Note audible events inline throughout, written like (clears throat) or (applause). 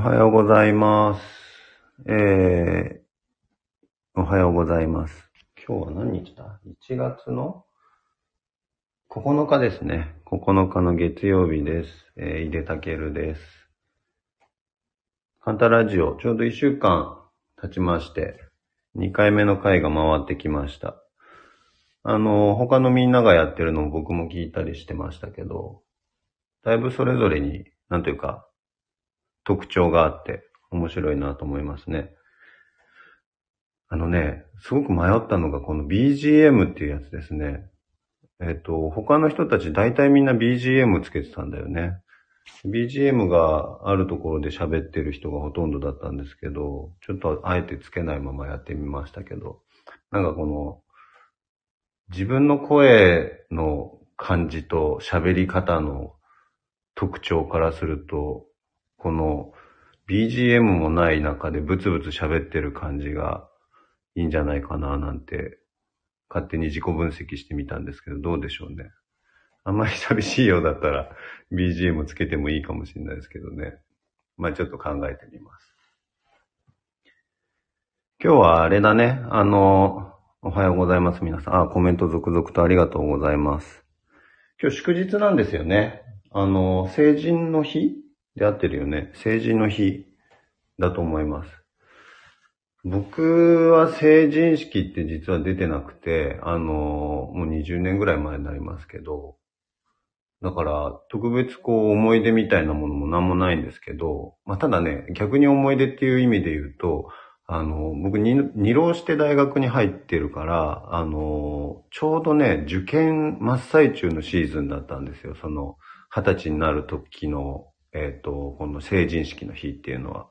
おはようございます。えー、おはようございます。今日は何日だ ?1 月の9日ですね。9日の月曜日です。えー、井出たけるです。カンタラジオ、ちょうど1週間経ちまして、2回目の回が回ってきました。あの、他のみんながやってるのを僕も聞いたりしてましたけど、だいぶそれぞれに、なんというか、特徴があって面白いなと思いますね。あのね、すごく迷ったのがこの BGM っていうやつですね。えっ、と、他の人たち大体みんな BGM つけてたんだよね。BGM があるところで喋ってる人がほとんどだったんですけど、ちょっとあえてつけないままやってみましたけど、なんかこの、自分の声の感じと喋り方の特徴からすると、この BGM もない中でブツブツ喋ってる感じがいいんじゃないかななんて勝手に自己分析してみたんですけど、どうでしょうね。あんまり寂しいようだったら BGM つけてもいいかもしれないですけどね。まあちょっと考えてみます。今日はあれだね。あの、おはようございます皆さん。あ、コメント続々とありがとうございます。今日祝日なんですよね。あの、成人の日で合ってるよね。成人の日だと思います。僕は成人式って実は出てなくて、あの、もう20年ぐらい前になりますけど、だから特別こう思い出みたいなものも何もないんですけど、まあただね、逆に思い出っていう意味で言うと、あの、僕二浪して大学に入ってるから、あの、ちょうどね、受験真っ最中のシーズンだったんですよ。その、二十歳になる時のえっ、と、この成人式の日っていうのは。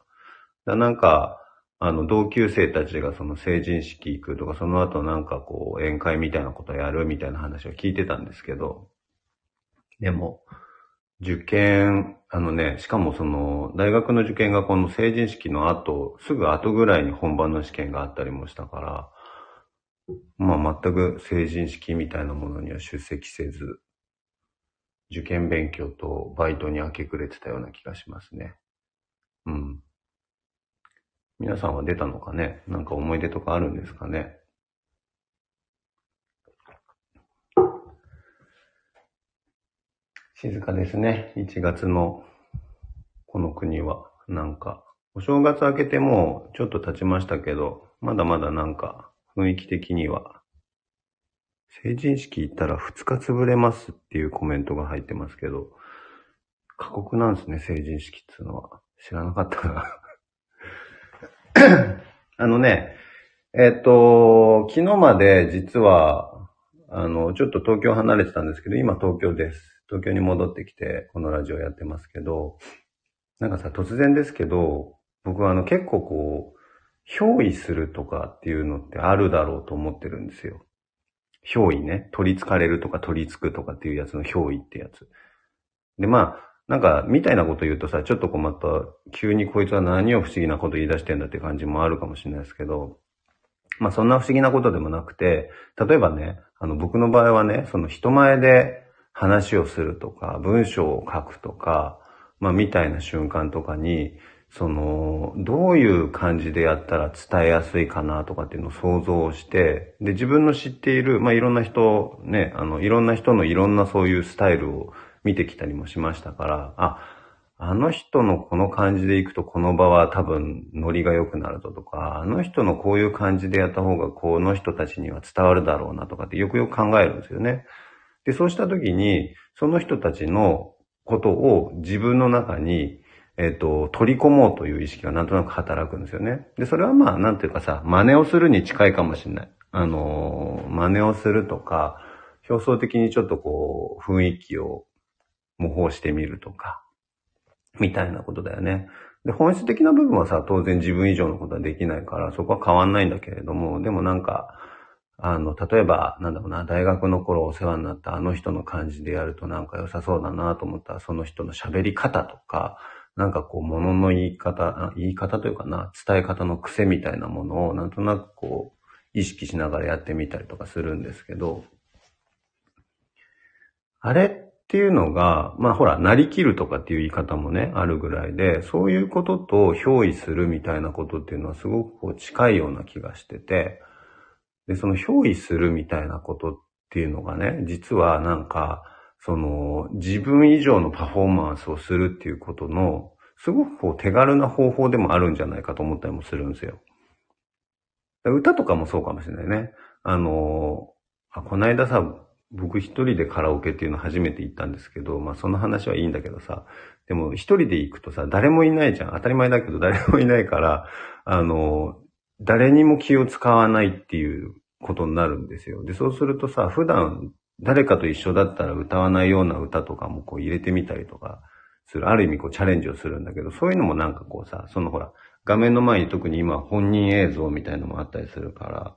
だなんか、あの、同級生たちがその成人式行くとか、その後なんかこう、宴会みたいなことやるみたいな話を聞いてたんですけど、でも、受験、あのね、しかもその、大学の受験がこの成人式の後、すぐ後ぐらいに本番の試験があったりもしたから、まあ全く成人式みたいなものには出席せず、受験勉強とバイトに明け暮れてたような気がしますね。うん。皆さんは出たのかね？なんか思い出とかあるんですかね？静かですね。1月のこの国は。なんか、お正月明けてもちょっと経ちましたけど、まだまだなんか雰囲気的には成人式行ったら2日潰れますっていうコメントが入ってますけど、過酷なんですね、成人式っていうのは。知らなかったな。(coughs) あのね、えっ、と、昨日まで実は、あの、ちょっと東京離れてたんですけど、今東京です。東京に戻ってきて、このラジオやってますけど、なんかさ、突然ですけど、僕はあの結構こう、憑依するとかっていうのってあるだろうと思ってるんですよ。憑依ね。取り憑かれるとか取り憑くとかっていうやつの憑依ってやつ。で、まあ、なんか、みたいなこと言うとさ、ちょっとこうまた、急にこいつは何を不思議なこと言い出してんだって感じもあるかもしれないですけど、まあそんな不思議なことでもなくて、例えばね、あの僕の場合はね、その人前で話をするとか、文章を書くとか、まあみたいな瞬間とかに、その、どういう感じでやったら伝えやすいかなとかっていうのを想像して、で、自分の知っている、まあ、いろんな人、ね、あの、いろんな人のいろんなそういうスタイルを見てきたりもしましたから、あ、あの人のこの感じでいくとこの場は多分ノリが良くなるぞとか、あの人のこういう感じでやった方がこの人たちには伝わるだろうなとかってよくよく考えるんですよね。で、そうした時に、その人たちのことを自分の中にえっ、と、取り込もうという意識がなんとなく働くんですよね。で、それはまあ、なんていうかさ、真似をするに近いかもしれない。あのー、真似をするとか、表層的にちょっとこう、雰囲気を模倣してみるとか、みたいなことだよね。で、本質的な部分はさ、当然自分以上のことはできないから、そこは変わんないんだけれども、でもなんか、あの、例えば、なんだろうな、大学の頃お世話になったあの人の感じでやるとなんか良さそうだなと思ったら、その人の喋り方とか、なんかこう、もの言い方、言い方というかな、伝え方の癖みたいなものを、なんとなくこう、意識しながらやってみたりとかするんですけど、あれっていうのが、まあほら、なりきるとかっていう言い方もね、あるぐらいで、そういうことと憑依するみたいなことっていうのはすごくこう近いような気がしてて、で、その憑依するみたいなことっていうのがね、実はなんか、その、自分以上のパフォーマンスをするっていうことの、すごくこう手軽な方法でもあるんじゃないかと思ったりもするんですよ。歌とかもそうかもしれないね。あの、あこの間さ、僕一人でカラオケっていうの初めて行ったんですけど、まあその話はいいんだけどさ、でも一人で行くとさ、誰もいないじゃん。当たり前だけど誰もいないから、あの、誰にも気を使わないっていうことになるんですよ。で、そうするとさ、普段誰かと一緒だったら歌わないような歌とかもこう入れてみたりとかする。ある意味こうチャレンジをするんだけど、そういうのもなんかこうさ、そのほら、画面の前に特に今本人映像みたいのもあったりするから、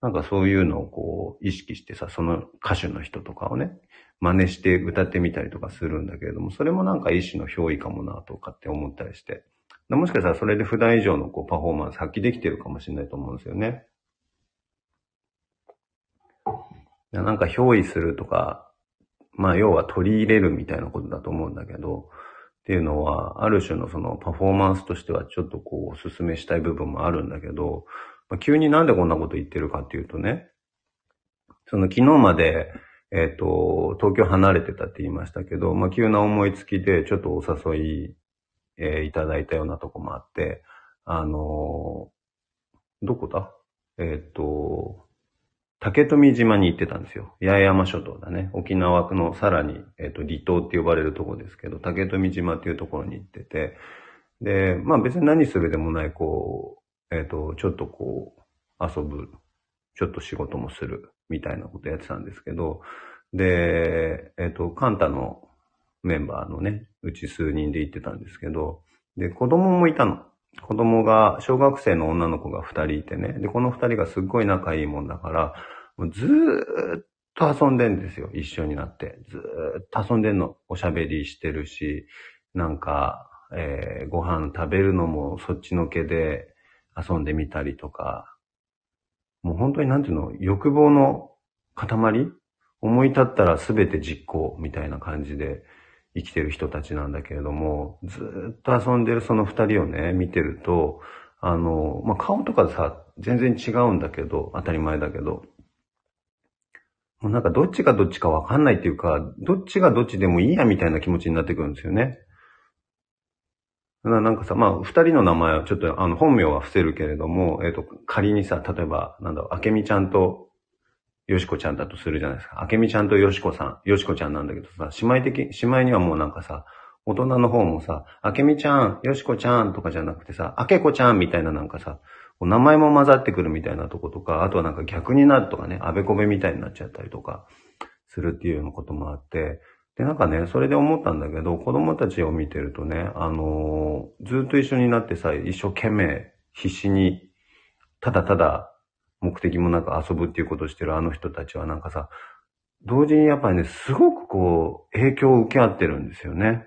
なんかそういうのをこう意識してさ、その歌手の人とかをね、真似して歌ってみたりとかするんだけれども、それもなんか一種の憑依かもなとかって思ったりして。もしかしたらそれで普段以上のこうパフォーマンス発揮できてるかもしれないと思うんですよね。なんか憑依するとか、まあ要は取り入れるみたいなことだと思うんだけど、っていうのは、ある種のそのパフォーマンスとしてはちょっとこうお勧めしたい部分もあるんだけど、まあ、急になんでこんなこと言ってるかっていうとね、その昨日まで、えっ、ー、と、東京離れてたって言いましたけど、まあ、急な思いつきでちょっとお誘い、えー、いただいたようなとこもあって、あのー、どこだ？えっ、と、竹富島に行ってたんですよ。八重山諸島だね。沖縄区のさらに、えっ、と、離島って呼ばれるところですけど、竹富島っていうところに行ってて、で、まあ別に何するでもない、こう、えっ、と、ちょっとこう、遊ぶ、ちょっと仕事もする、みたいなことやってたんですけど、で、えっ、と、カンタのメンバーのね、うち数人で行ってたんですけど、で、子供もいたの。子供が、小学生の女の子が二人いてね。で、この二人がすっごい仲いいもんだから、もうずーっと遊んでんですよ。一緒になって。ずーっと遊んでんの。おしゃべりしてるし、なんか、えー、ご飯食べるのもそっちのけで、遊んでみたりとか、もう本当になんていうの、欲望の塊？思い立ったら全て実行みたいな感じで生きてる人たちなんだけれども、ずっと遊んでるその二人をね、見てると、あの、まあ、顔とかさ、全然違うんだけど、当たり前だけど、もうなんかどっちがどっちかわかんないっていうか、どっちがどっちでもいいやみたいな気持ちになってくるんですよね。なんかさ、まあ、二人の名前はちょっと、あの、本名は伏せるけれども、えっ、ー、と、仮にさ、例えば、なんだろう、あけみちゃんと、よしこちゃんだとするじゃないですか。あけみちゃんとよしこさん、よしこちゃんなんだけどさ、姉妹的、姉妹にはもうなんかさ、大人の方もさ、あけみちゃん、よしこちゃんとかじゃなくてさ、あけこちゃんみたいななんかさ、名前も混ざってくるみたいなとことか、あとはなんか逆になるとかね、あべこべみたいになっちゃったりとか、するっていうようなこともあって、で、なんかね、それで思ったんだけど、子供たちを見てるとね、あのー、ずっと一緒になってさ、一生懸命、必死に、ただただ、目的もなく遊ぶっていうことをしてるあの人たちはなんかさ、同時にやっぱりね、すごくこう、影響を受け合ってるんですよね。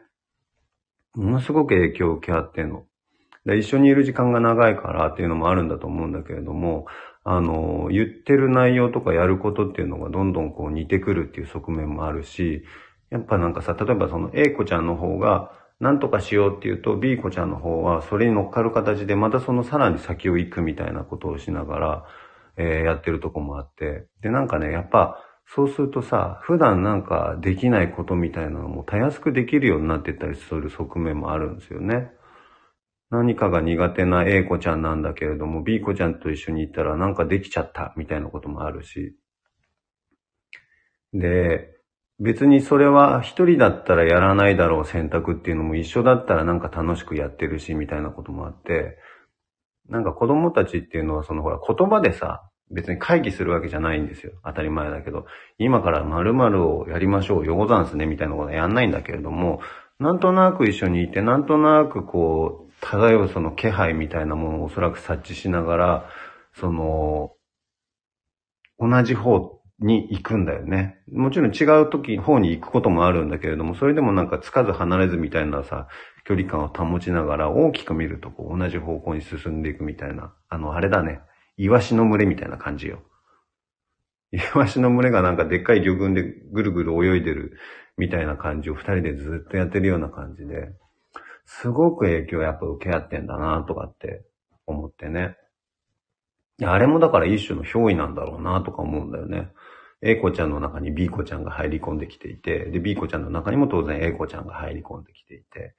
ものすごく影響を受け合ってんの。で一緒にいる時間が長いからっていうのもあるんだと思うんだけれども、あの、言ってる内容とかやることっていうのがどんどんこう似てくるっていう側面もあるし、やっぱなんかさ、例えばその A 子ちゃんの方が、何とかしようっていうと B 子ちゃんの方はそれに乗っかる形でまたそのさらに先を行くみたいなことをしながら、えー、やってるとこもあって。で、なんかね、やっぱそうするとさ、普段なんかできないことみたいなのもたやすくできるようになってったりする側面もあるんですよね。何かが苦手な A 子ちゃんなんだけれども、B 子ちゃんと一緒に行ったらなんかできちゃったみたいなこともあるし。で、別にそれは一人だったらやらないだろう選択っていうのも一緒だったらなんか楽しくやってるし、みたいなこともあって、なんか子供たちっていうのはそのほら言葉でさ、別に会議するわけじゃないんですよ。当たり前だけど。今から〇〇をやりましょう。よござんすね。みたいなことはやんないんだけれども、なんとなく一緒にいて、なんとなくこう、漂うその気配みたいなものをおそらく察知しながら、その、同じ方に行くんだよね。もちろん違う時、方に行くこともあるんだけれども、それでもなんかつかず離れずみたいなさ、距離感を保ちながら大きく見るとこう同じ方向に進んでいくみたいな。あの、あれだね。イワシの群れみたいな感じよ。イワシの群れがなんかでっかい魚群でぐるぐる泳いでるみたいな感じを二人でずっとやってるような感じで、すごく影響やっぱ受け合ってんだなとかって思ってね。あれもだから一種の憑依なんだろうなとか思うんだよね。A 子ちゃんの中に B 子ちゃんが入り込んできていて、で、B 子ちゃんの中にも当然 A 子ちゃんが入り込んできていて、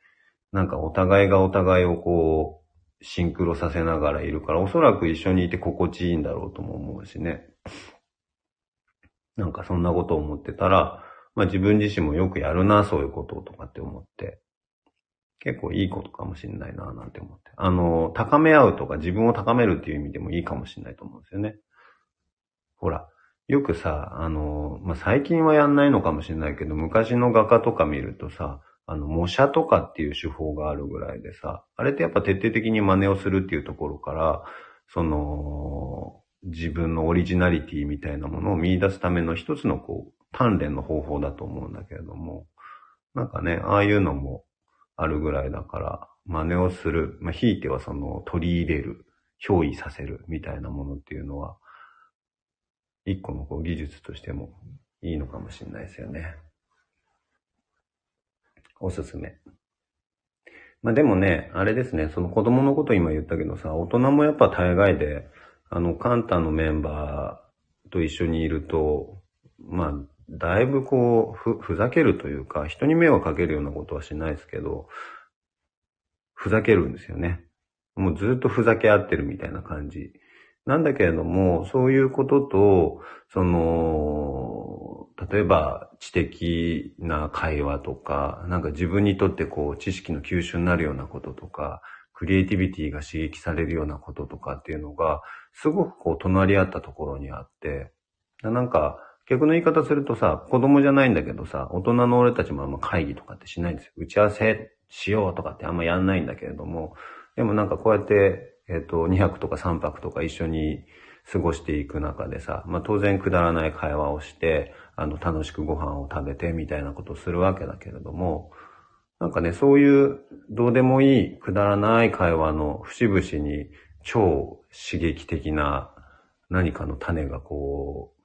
なんかお互いがお互いをこう、シンクロさせながらいるから、おそらく一緒にいて心地いいんだろうとも思うしね。なんかそんなことを思ってたら、まあ自分自身もよくやるな、そういうこととかって思って、結構いいことかもしれないな、なんて思って。あの、高め合うとか自分を高めるっていう意味でもいいかもしれないと思うんですよね。ほら、よくさ、あの、まあ、最近はやんないのかもしれないけど、昔の画家とか見るとさ、あの、模写とかっていう手法があるぐらいでさ、あれってやっぱ徹底的に真似をするっていうところから、その、自分のオリジナリティみたいなものを見出すための一つのこう、鍛錬の方法だと思うんだけれども、なんかね、ああいうのもあるぐらいだから、真似をする、まあ、ひいてはその取り入れる、憑依させるみたいなものっていうのは、一個のこう技術としてもいいのかもしれないですよね。おすすめ。まあでもね、あれですね、その子供のこと今言ったけどさ、大人もやっぱ大概で、あの、カンタのメンバーと一緒にいると、まあ、だいぶこう、ふ、ふざけるというか、人に迷惑かけるようなことはしないですけど、ふざけるんですよね。もうずっとふざけ合ってるみたいな感じ。なんだけれども、そういうことと、その、例えば知的な会話とか、なんか自分にとってこう知識の吸収になるようなこととか、クリエイティビティが刺激されるようなこととかっていうのが、すごくこう隣り合ったところにあって、なんか逆の言い方するとさ、子供じゃないんだけどさ、大人の俺たちもあんま会議とかってしないんですよ。打ち合わせしようとかってあんまやんないんだけれども、でもなんかこうやってえっ、と、2泊とか3泊とか一緒に過ごしていく中でさ、まあ当然くだらない会話をして、あの、楽しくご飯を食べてみたいなことをするわけだけれども、なんかね、そういうどうでもいいくだらない会話の節々に超刺激的な何かの種がこう、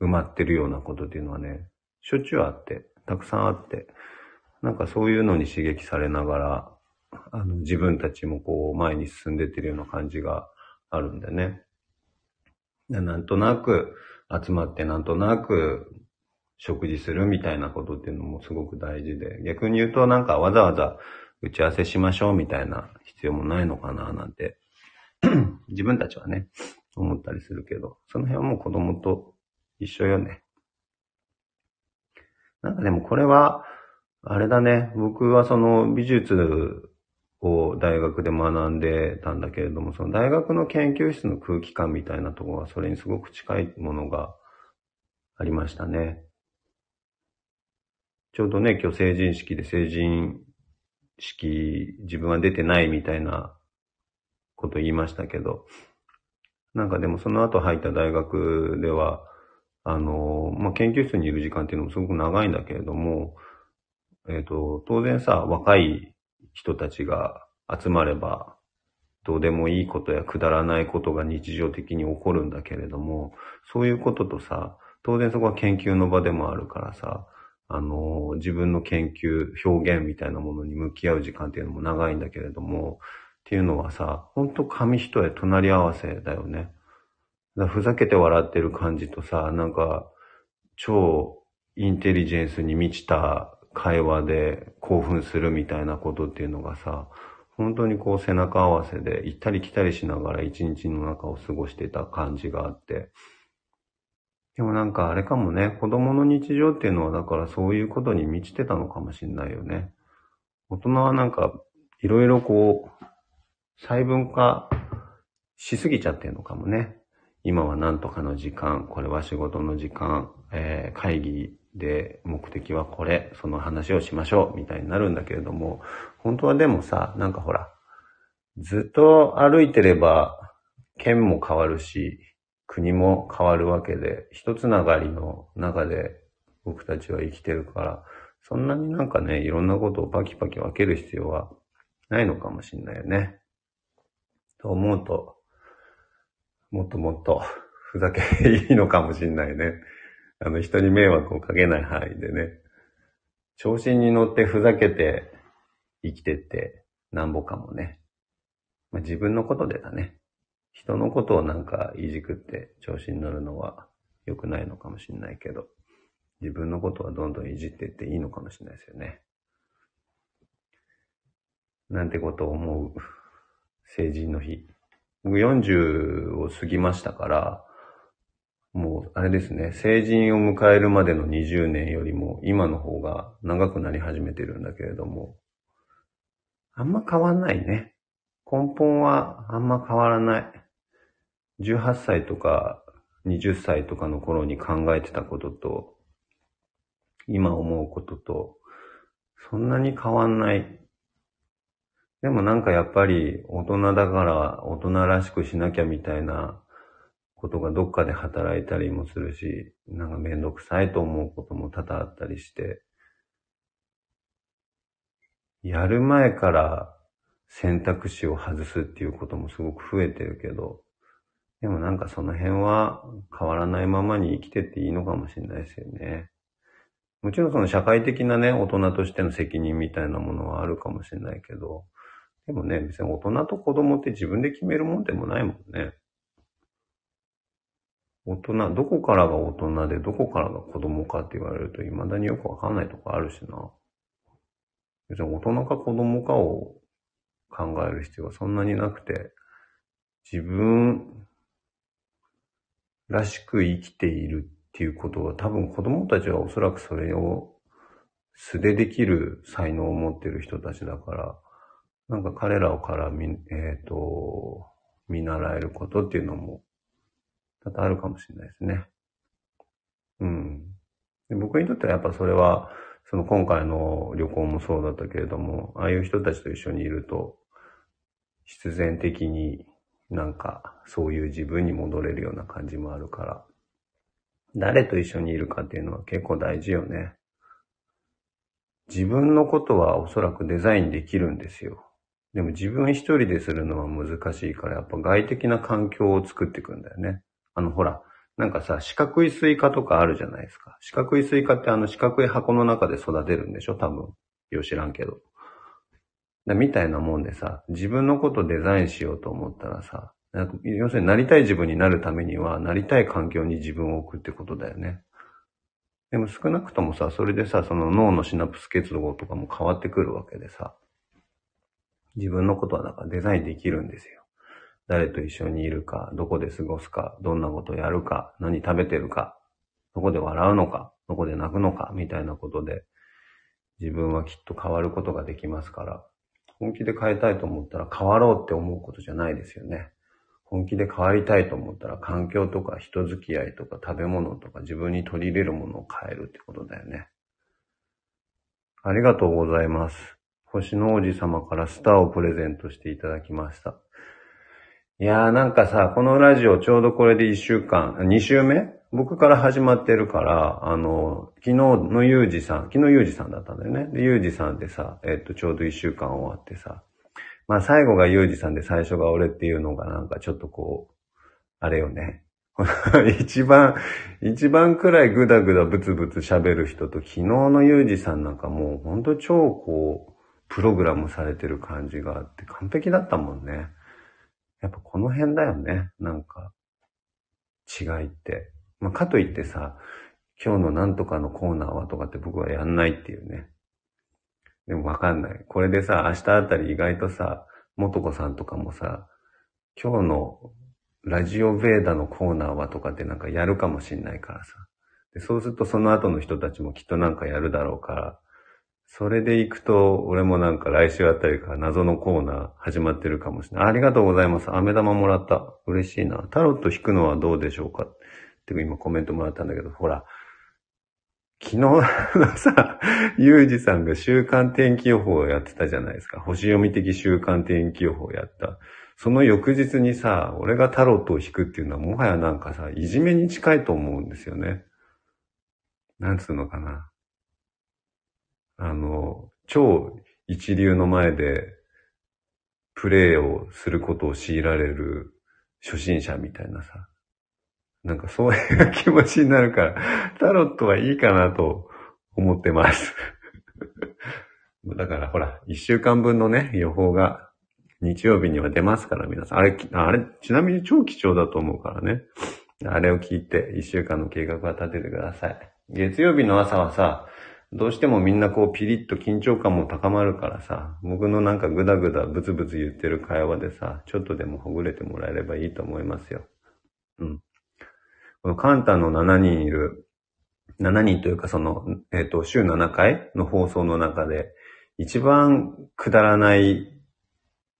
埋まってるようなことっていうのはね、しょっちゅうあって、たくさんあって、なんかそういうのに刺激されながら、あの、自分たちもこう、前に進んでってるような感じがあるんでね。なんとなく集まってなんとなく食事するみたいなことっていうのもすごく大事で、逆に言うとなんかわざわざ打ち合わせしましょうみたいな必要もないのかななんて (clears throat) 自分たちはね、思ったりするけど、その辺はもう子供と一緒よね。なんかでもこれは、あれだね、僕はその美術を大学で学んでたんだけれども、その大学の研究室の空気感みたいなところはそれにすごく近いものがありましたね。ちょうどね、今日成人式で成人式自分は出てないみたいなこと言いましたけど、なんかでもその後入った大学では、あの、まあ、研究室にいる時間っていうのもすごく長いんだけれども、えっ、ー、と、当然さ、若い人たちが集まれば、どうでもいいことやくだらないことが日常的に起こるんだけれども、そういうこととさ、当然そこは研究の場でもあるからさ、あの、自分の研究、表現みたいなものに向き合う時間っていうのも長いんだけれども、っていうのはさ、ほんと紙一重隣り合わせだよね。ふざけて笑ってる感じとさ、なんか、超インテリジェンスに満ちた会話で興奮するみたいなことっていうのがさ、本当にこう背中合わせで行ったり来たりしながら一日の中を過ごしてた感じがあって。でもなんかあれかもね、子供の日常っていうのはだからそういうことに満ちてたのかもしんないよね。大人はなんかいろいろこう細分化しすぎちゃってるのかもね。今は何とかの時間、これは仕事の時間、えー、会議で、目的はこれ、その話をしましょう、みたいになるんだけれども、本当はでもさ、なんかほら、ずっと歩いてれば、県も変わるし、国も変わるわけで、一つながりの中で僕たちは生きてるから、そんなになんかね、いろんなことをパキパキ分ける必要はないのかもしんないよね。と思うと、もっともっと (laughs) ふざけいいのかもしんないね。あの、人に迷惑をかけない範囲でね。調子に乗ってふざけて生きてってなんぼかもね。まあ、自分のことでだね。人のことをなんかいじくって調子に乗るのは良くないのかもしれないけど、自分のことはどんどんいじってっていいのかもしれないですよね。なんてことを思う？成人の日。僕を過ぎましたから、もう、あれですね、成人を迎えるまでの20年よりも、今の方が長くなり始めてるんだけれども、あんま変わんないね。根本はあんま変わらない。18歳とか20歳とかの頃に考えてたことと、今思うことと、そんなに変わんない。でもなんかやっぱり大人だから大人らしくしなきゃみたいなことがどっかで働いたりもするし、なんかめんどくさいと思うことも多々あったりして、やる前から選択肢を外すっていうこともすごく増えてるけど、でもなんかその辺は変わらないままに生きてっていいのかもしれないですよね。もちろんその社会的なね、大人としての責任みたいなものはあるかもしれないけど、でもね、別に大人と子供って自分で決めるもんでもないもんね。大人、どこからが大人でどこからが子供かって言われると未だによくわかんないとこあるしな。別に大人か子供かを考える必要はそんなになくて、自分らしく生きているっていうことは多分子供たちはおそらくそれを素でできる才能を持っている人たちだから、なんか彼らをから見、えっ、ー、と、見習えることっていうのも多々あるかもしれないですね。うん。で僕にとってはやっぱそれは、その今回の旅行もそうだったけれども、ああいう人たちと一緒にいると、必然的になんかそういう自分に戻れるような感じもあるから、誰と一緒にいるかっていうのは結構大事よね。自分のことはおそらくデザインできるんですよ。でも自分一人でするのは難しいから、やっぱ外的な環境を作っていくんだよね。あの、ほら、なんかさ、四角いスイカとかあるじゃないですか。四角いスイカってあの四角い箱の中で育てるんでしょ？多分。よ、知らんけど。みたいなもんでさ、自分のことデザインしようと思ったらさ、要するになりたい自分になるためには、なりたい環境に自分を置くってことだよね。でも少なくともさ、それでさ、その脳のシナプス結合とかも変わってくるわけでさ、自分のことはだからデザインできるんですよ。誰と一緒にいるか、どこで過ごすか、どんなことをやるか、何食べてるか、どこで笑うのか、どこで泣くのか、みたいなことで、自分はきっと変わることができますから、本気で変えたいと思ったら変わろうって思うことじゃないですよね。本気で変わりたいと思ったら環境とか人付き合いとか食べ物とか自分に取り入れるものを変えるってことだよね。ありがとうございます。星の王子様からスターをプレゼントしていただきました。いやーなんかさ、このラジオちょうどこれで1週間、2週目？僕から始まってるから、あの、昨日のゆうじさん、昨日ゆうじさんだったんだよね。で、ゆうじさんでさ、えっと、ちょうど1週間終わってさ、まあ最後がゆうじさんで最初が俺っていうのがなんかちょっとこう、あれよね。(laughs) 一番、一番くらいぐだぐだブツブツ喋る人と昨日のゆうじさんなんかもうほんと超こう、プログラムされてる感じがあって完璧だったもんね。やっぱこの辺だよね。なんか、違いって。まあ、かといってさ、今日のなんとかのコーナーはとかって僕はやんないっていうね。でもわかんない。これでさ、明日あたり意外とさ、もとこさんとかもさ、今日のラジオベーダのコーナーはとかってなんかやるかもしんないからさ。でそうするとその後の人たちもきっとなんかやるだろうから、それで行くと、俺もなんか来週あたりから謎のコーナー始まってるかもしれない。ありがとうございます。飴玉もらった。嬉しいな。タロット引くのはどうでしょうか？って今コメントもらったんだけど、ほら、昨日のさ、ゆうじさんが週間天気予報をやってたじゃないですか。星読み的週間天気予報をやった。その翌日にさ、俺がタロットを引くっていうのはもはやなんかさ、いじめに近いと思うんですよね。なんつうのかな。あの、超一流の前でプレイをすることを強いられる初心者みたいなさ。なんかそういう気持ちになるから、(laughs) タロットはいいかなと思ってます。(laughs) だからほら、一週間分のね、予報が日曜日には出ますから皆さん。あれ、あれ、ちなみに超貴重だと思うからね。あれを聞いて一週間の計画は立ててください。月曜日の朝はさ、どうしてもみんなこうピリッと緊張感も高まるからさ、僕のなんかグダグダブツブツ言ってる会話でさ、ちょっとでもほぐれてもらえればいいと思いますよ。うん。このカンタの7人いる、7人というかその、えっ、と、週7回の放送の中で、一番くだらない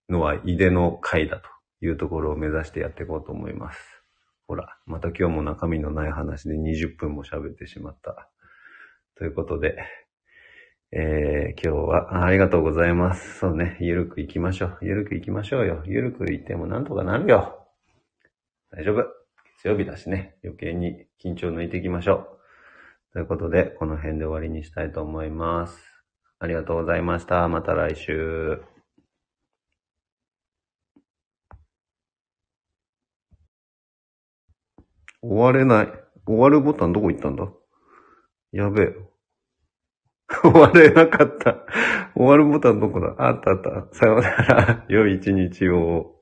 のは井出の回だというところを目指してやっていこうと思います。ほら、また今日も中身のない話で20分も喋ってしまった。ということで、えー、今日はありがとうございます。そうね、ゆるく行きましょう。ゆるく行きましょうよ。ゆるく行ってもなんとかなるよ。大丈夫。月曜日だしね、余計に緊張抜いていきましょう。ということで、この辺で終わりにしたいと思います。ありがとうございました。また来週。終われない。終わるボタンどこ行ったんだ？やべえ。終われなかった。終わるボタンどこだ？あったあった。さようなら。良い一日を。